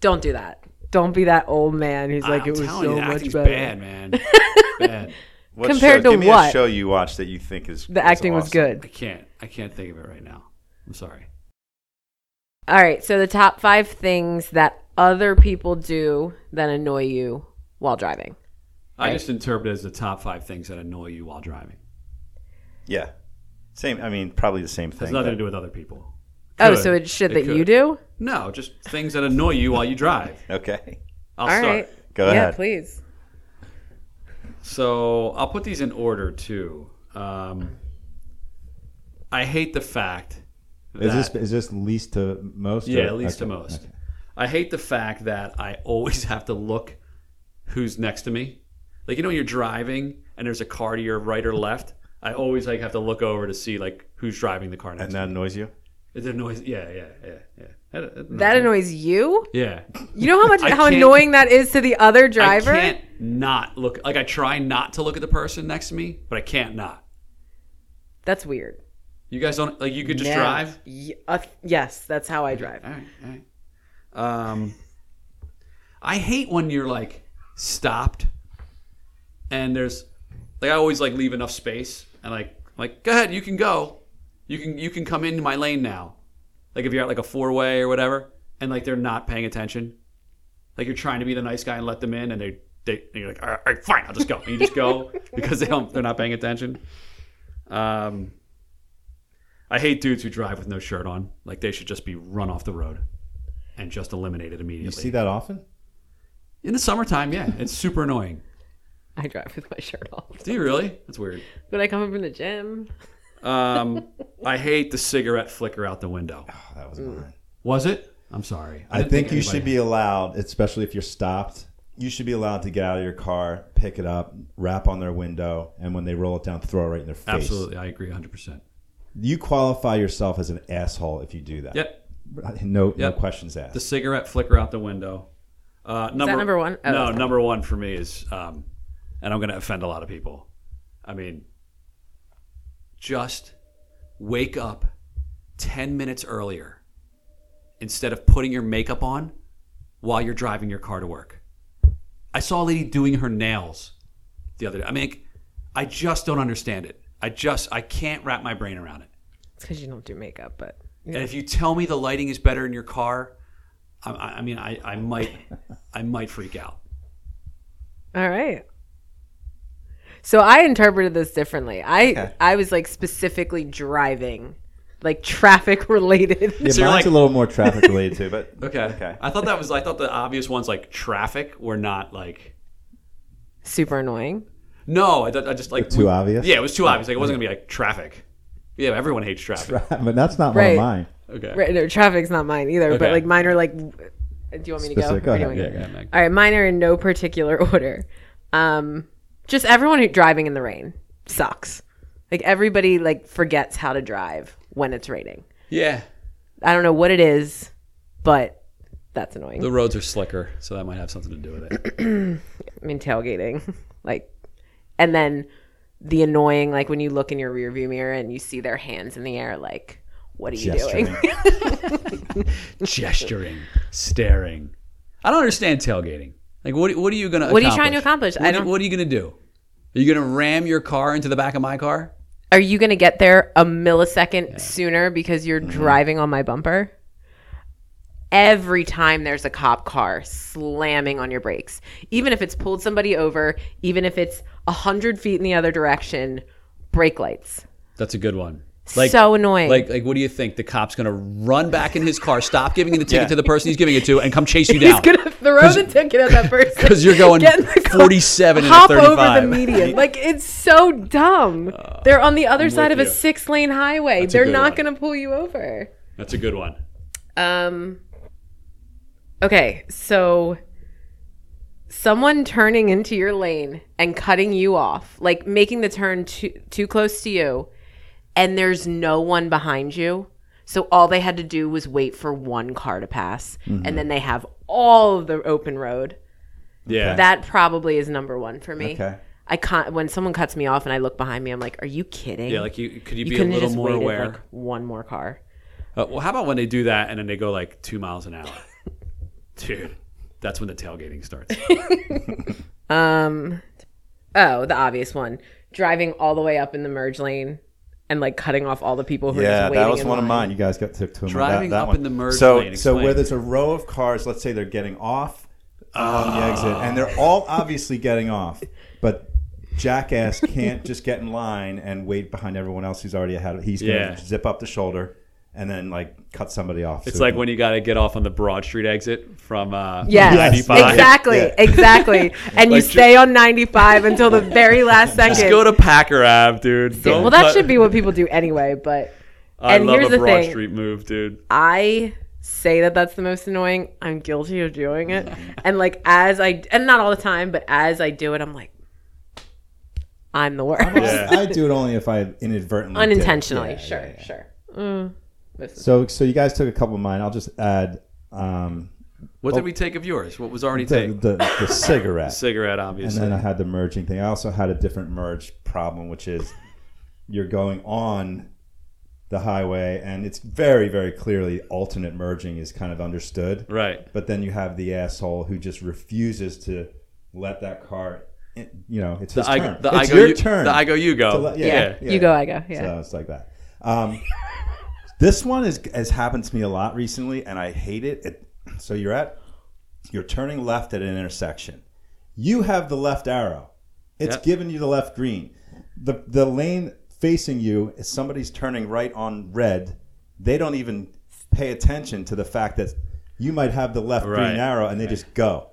Don't do that. Don't be that old man who's like I'm it was telling so you, much acting's better. bad, man. bad. What Compared show, to give me what? a show you watched that you think is The is acting was awesome. I good. can't. I can't think of it right now. I'm sorry. All right, so the top five things that other people do that annoy you while driving. I just interpret it as the top five things that annoy you while driving. Yeah, same. I mean, probably the same It has thing. nothing but- to do with other people. Oh, so it's shit It that you do? No, just things that annoy you while you drive. Okay. I'll All start. right. Go yeah, ahead. please. So I'll put these in order too. Um, I hate the fact that Is this is this least to most? yeah, or- at least to most. okay. I hate the fact that I always have to look who's next to me. Like you know, when you're driving and there's a car to your right or left. I always like have to look over to see like who's driving the car next And that annoys you? There noise? Yeah, yeah, yeah, yeah. That, annoys you? Yeah. You know how much I how can't- annoying that is to the other driver? I can't not look. Like I try not to look at the person next to me, but I can't not. That's weird. You guys don't like. You could just drive. Y- uh, yes, that's how I drive. All right, all right. Um, I hate when you're like stopped, and there's like I always like leave enough space, and like like, go ahead, you can go. You can you can come into my lane now. Like if you're at like a four way or whatever, and like they're not paying attention. Like you're trying to be the nice guy and let them in, and they they and you're like, all right, all right, fine, I'll just go. And you just go because they don't they're not paying attention. Um, I hate dudes who drive with no shirt on. Like they should just be run off the road and just eliminated immediately. You see that often? In the summertime, yeah, it's super annoying. I drive with my shirt off. Do you really? That's weird. When I come home from the gym, Um, I hate the cigarette flicker out the window. Oh, that was mine. Was it? I'm sorry. I didn't think you anybody- should be allowed, especially if you're stopped. You should be allowed to get out of your car, pick it up, rap on their window, and when they roll it down, throw it right in their face. Absolutely, I agree 100. percent You qualify yourself as an asshole if you do that. Yep. No, no questions asked. The cigarette flicker out the window. Uh, number, number one? Oh, no, that's number one for me is, um, and I'm going to offend a lot of people. I mean, just wake up 10 minutes earlier instead of putting your makeup on while you're driving your car to work. I saw a lady doing her nails the other day. I mean, I just don't understand it. I just I can't wrap my brain around it. it's because you don't do makeup, but And if you tell me the lighting is better in your car, I, I I mean, I, I might, I might freak out. all right. So I interpreted this differently. I Okay. I was like specifically driving, like traffic related. yeah, So mine's like- a little more traffic related too, but Okay. Okay. I thought that was. I thought the obvious ones like traffic were not like. Super annoying. No, I, thought- I just like too obvious? Yeah, it was too obvious. Like it wasn't gonna be like traffic. Yeah, everyone hates traffic. but that's not Right. one of mine. Okay. Right, no, traffic's not mine either. But like mine are like. Do you want me to go? Go Or do you ahead. Yeah, go ahead, All right, mine are in no particular order. Um, just everyone driving in the rain sucks. Like everybody like forgets how to drive when it's raining. Yeah, I don't know what it is, but that's annoying. the roads are slicker, so that might have something to do with it. I mean tailgating, like, and then the annoying like when you look in your rearview mirror and you see their hands in the air, like, what are you Gesturing. doing? Gesturing, staring. I don't understand tailgating. Like, what? What are you gonna? What are you trying to accomplish? What, I are you- don't- what are you gonna do? Are you gonna ram your car into the back of my car? Are you going to get there a millisecond sooner because you're mm-hmm. driving on my bumper? Every time there's a cop car slamming on your brakes, even if it's pulled somebody over, even if it's a hundred feet in the other direction, brake lights. That's a good one. So annoying. Like, like, what do you think? The cop's gonna run back in his car, stop giving the ticket Yeah. to the person he's giving it to, and come chase you down. He's down gonna throw the ticket at that person because you're going Get in the car, 47 and a hop over the median. Like it's so dumb. They're on the other side of with a six lane highway. That's They're not one. going to pull you over. That's a good one. Um. Okay, so someone turning into your lane and cutting you off, like making the turn too too close to you, and there's no one behind you. So all they had to do was wait for one car to pass, and then they have all of the open road. Yeah. That probably is number one for me. Okay. I can't. When someone cuts me off and I look behind me, I'm like, "Are you kidding?" yeah. Like, you could you, you be a little just more waited aware? like one more car. Uh, well, how about when they do that and then they go like two miles an hour? Dude, that's when the tailgating starts. Um, oh, the obvious one: driving all the way up in the merge lane and like cutting off all the people who are Yeah, just waiting. that was in one of line. mine. You guys got took to Driving that, that up one. in the merge So- lane. So explain. where there's a row of cars, let's say they're getting off on the ah. exit, and they're all obviously getting off, but jackass can't just get in line and wait behind everyone else who's already ahead. of He's going to Yeah. zip up the shoulder and then like cut somebody off. It's So- like when you got to get off on the Broad Street exit from uh, Yes, 95. exactly, Yeah. exactly. And you Like, stay on 95 until the very last second. Just go to Packer Ave, dude. Don't well, that cut- should be what people do anyway. But I and love here's a the Broad thing. Street move, dude. I say that that's the most annoying. I'm guilty of doing it, and like as I and not all the time, but as I do it, I'm like, I'm the worst. Yeah. I do it only if I inadvertently, did. Unintentionally, Yeah, sure, yeah, yeah. sure. Mm, this So, so you guys took a couple of mine. I'll just add um, What did we take of yours? What was already the, taken? the, the cigarette. Cigarette, obviously. And then I had the merging thing. I also had a different merge problem, which is you're going on the highway, and it's very, very clearly alternate merging is kind of understood. right. But then you have the asshole who just refuses to let that car you know, it's The his I, turn. the it's I go your you, turn. The I go you go. to let- Yeah. yeah, You go, I go. Yeah. So it's like that. Um, this one is, has happened to me a lot recently, and I hate it. it. So you're at, you're turning left at an intersection. You have the left arrow. It's Yep. giving you the left green. The the lane facing you is somebody's turning right on red. They don't even pay attention to the fact that you might have the left Right. green arrow, and they just go.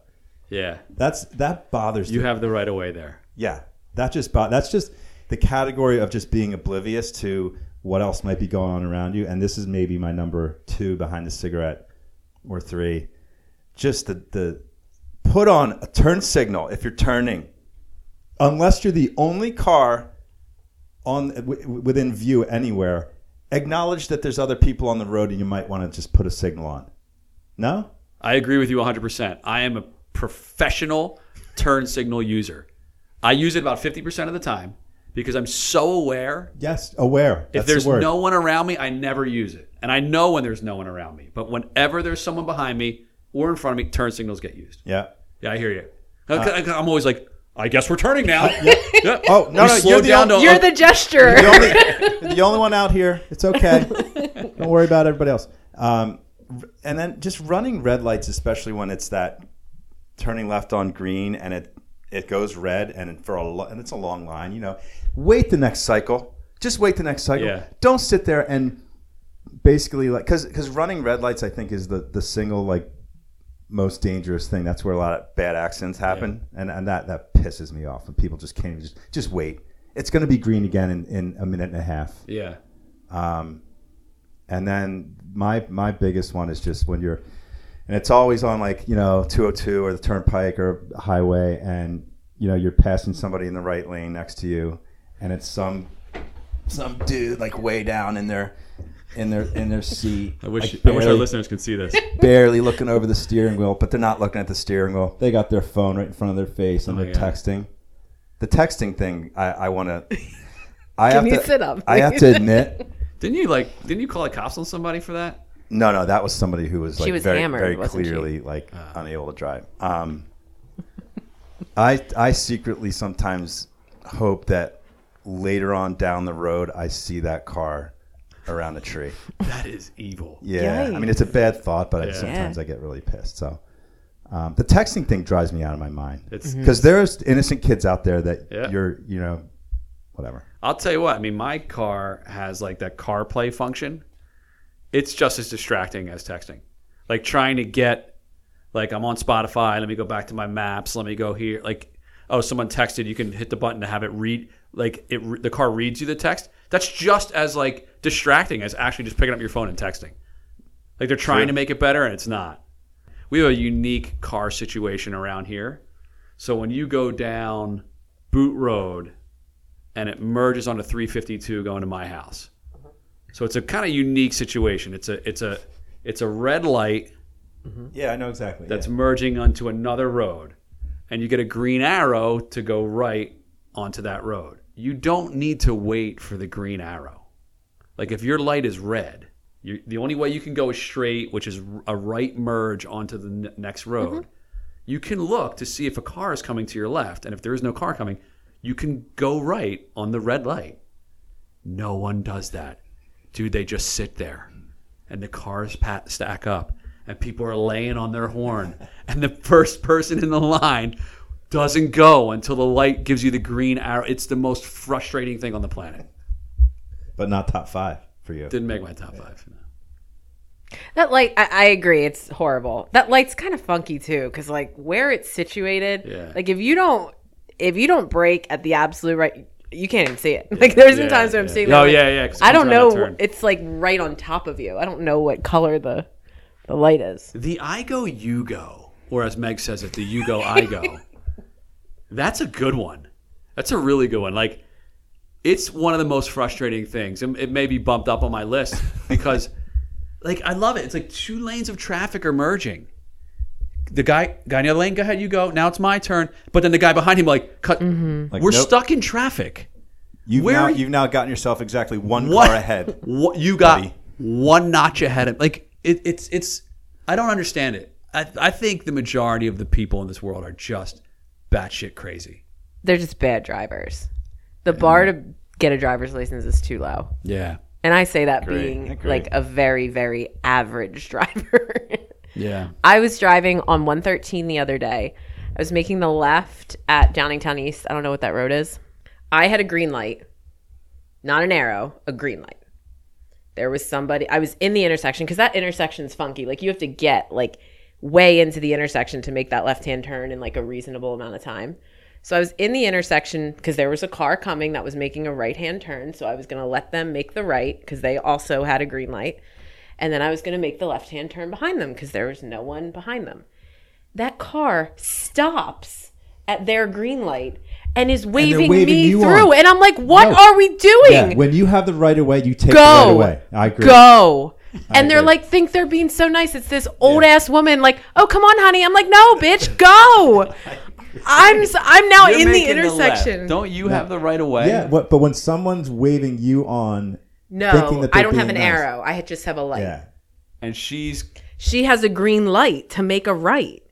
yeah. That's that bothers You me. have the right of way there. Yeah, that just bo- that's just the category of just being oblivious to what else might be going on around you. And this is maybe my number two behind the cigarette or three. Just the the put on a turn signal if you're turning, unless you're the only car on w- within view anywhere. Acknowledge that there's other people on the road, and you might want to just put a signal on. No, I agree with you 100%. I am a professional turn signal user. I use it about 50% of the time because I'm so aware. yes, aware. If That's there's the word. no one around me, I never use it. And I know when there's no one around me. But whenever there's someone behind me or in front of me, turn signals get used. yeah. Yeah, I hear you. I'm always like, I guess we're turning now. Yeah. Oh, no, We no, slowed you're the down only- to- You're the gesture. the only, the only one out here. It's okay. Don't worry about everybody else. Um, and then just running red lights, especially when it's that turning left on green and it it goes red and for a lo- and it's a long line. You know, wait the next cycle. Just wait the next cycle. Yeah. Don't sit there and basically like because because running red lights I think is the the single like most dangerous thing. That's where a lot of bad accidents happen, and and that that pisses me off when people just can't even just just wait. It's going to be green again in, in a minute and a half. yeah. Um, and then my my biggest one is just when you're, and it's always on like you know 202 or the turnpike or highway, and you know you're passing somebody in the right lane next to you, and it's some some dude like way down in their in their in their seat. I wish, like, I wish our listeners could see this. barely looking over the steering wheel, but they're not looking at the steering wheel. They got their phone right in front of their face and Oh, they're yeah. texting. The texting thing, I, I want to. I Can have you to, sit up, I have to admit, Didn't you like? Didn't you call the cops on somebody for that? no, no, that was somebody who was She like was very, hammered, very wasn't she? clearly like unable to drive. Um, I, I secretly sometimes hope that later on down the road, I see that car around a tree. That is evil. Yeah, I mean it's a bad thought, but I, Yeah. sometimes I get really pissed. So um, the texting thing drives me out of my mind It's. because there's innocent kids out there that Yeah. you're, you know, whatever. I'll tell you what. I mean, my car has like that CarPlay function. It's just as distracting as texting. Like trying to get, like I'm on Spotify. Let me go back to my maps. Let me go here. Like, oh, someone texted. You can hit the button to have it read. Like it, the car reads you the text. That's just as like distracting as actually just picking up your phone and texting. Like they're trying to make it better and it's not. We have a unique car situation around here. So when you go down Boot Road and it merges onto 352 going to my house. Mm-hmm. So it's a kind of unique situation. It's a it's a it's a red light mm-hmm. Yeah, I know exactly. that's merging onto another road, and you get a green arrow to go right onto that road. You don't need to wait for the green arrow. Like if your light is red, you, the only way you can go is straight, which is a right merge onto the n- next road. Mm-hmm. You can look to see if a car is coming to your left, and if there is no car coming, you can go right on the red light. No one does that. Dude, they just sit there and the cars pat, stack up and people are laying on their horn and the first person in the line doesn't go until the light gives you the green arrow. It's the most frustrating thing on the planet. but not top five for you. Didn't make my top five. no. That light, I, I agree, it's horrible. That light's kind of funky too, because like where it's situated, Yeah. like if you don't, if you don't break at the absolute right, you can't even see it. Like there's been Yeah, times where I'm yeah. seeing. Oh, that, like, yeah, yeah, 'cause it I don't know. It's like right on top of you. I don't know what color the the light is. The I go, you go, or as Meg says it, the you go, I go. That's a good one. That's a really good one. Like, it's one of the most frustrating things. And it may be bumped up on my list because, like, I love it. It's like two lanes of traffic are merging. The guy, guy in the other lane, go ahead, you go. Now it's my turn. But then the guy behind him, like, cut. Mm-hmm. Like, we're nope. stuck in traffic. You've Where now you've now gotten yourself exactly one What? car ahead. What you got buddy. one notch ahead of like it, it's it's I don't understand it. I I think the majority of the people in this world are just batshit crazy. they're just bad drivers. The bar to get a driver's license is too low. Yeah. And I say that Agree. being Agree. like a very, very average driver. Yeah. I was driving on 113 the other day. I was making the left at Downingtown East. I don't know what that road is. I had a green light, not an arrow, a green light. There was somebody, I was in the intersection because that intersection's funky. Like you have to get like way into the intersection to make that left hand turn in like a reasonable amount of time. So I was in the intersection because there was a car coming that was making a right hand turn. So I was going to let them make the right because they also had a green light. And then I was going to make the left hand turn behind them because there was no one behind them. That car stops at their green light and is waving, waving me through. on. And I'm like, what No. are we doing? Yeah, when you have the right of way, you take Go. the right of way. I agree. Go. And they're like, think they're being so nice. It's this old ass woman, like, oh, come on, honey. I'm like, no, bitch, go. I'm s- I'm now You're in the making left. intersection. Don't you have the right of way? Yeah, but, but when someone's waving you on, no, thinking that I they're don't have an being nice. arrow. I just have a light. yeah, And she's She has a green light to make a right.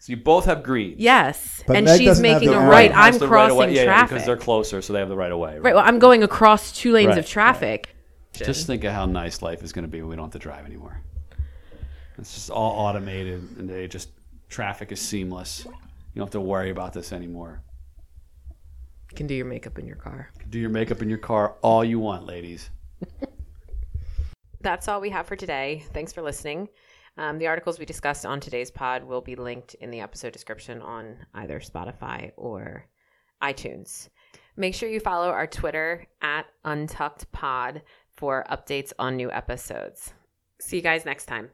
so you both have green. Yes, But and Meg she's doesn't have making the a arrow. right. Has I'm the right of way- crossing yeah, yeah, traffic. because they're closer, so they have the right of way. right. Well, I'm going across two lanes Right, of traffic. Just think of how nice life is going to be when we don't have to drive anymore. It's just all automated, and they just traffic is seamless. You don't have to worry about this anymore. You can do your makeup in your car. Do your makeup in your car all you want, ladies. That's all we have for today. Thanks for listening. Um, the articles we discussed on today's pod will be linked in the episode description on either Spotify or iTunes. Make sure you follow our Twitter at Untucked Pod for updates on new episodes. See you guys next time.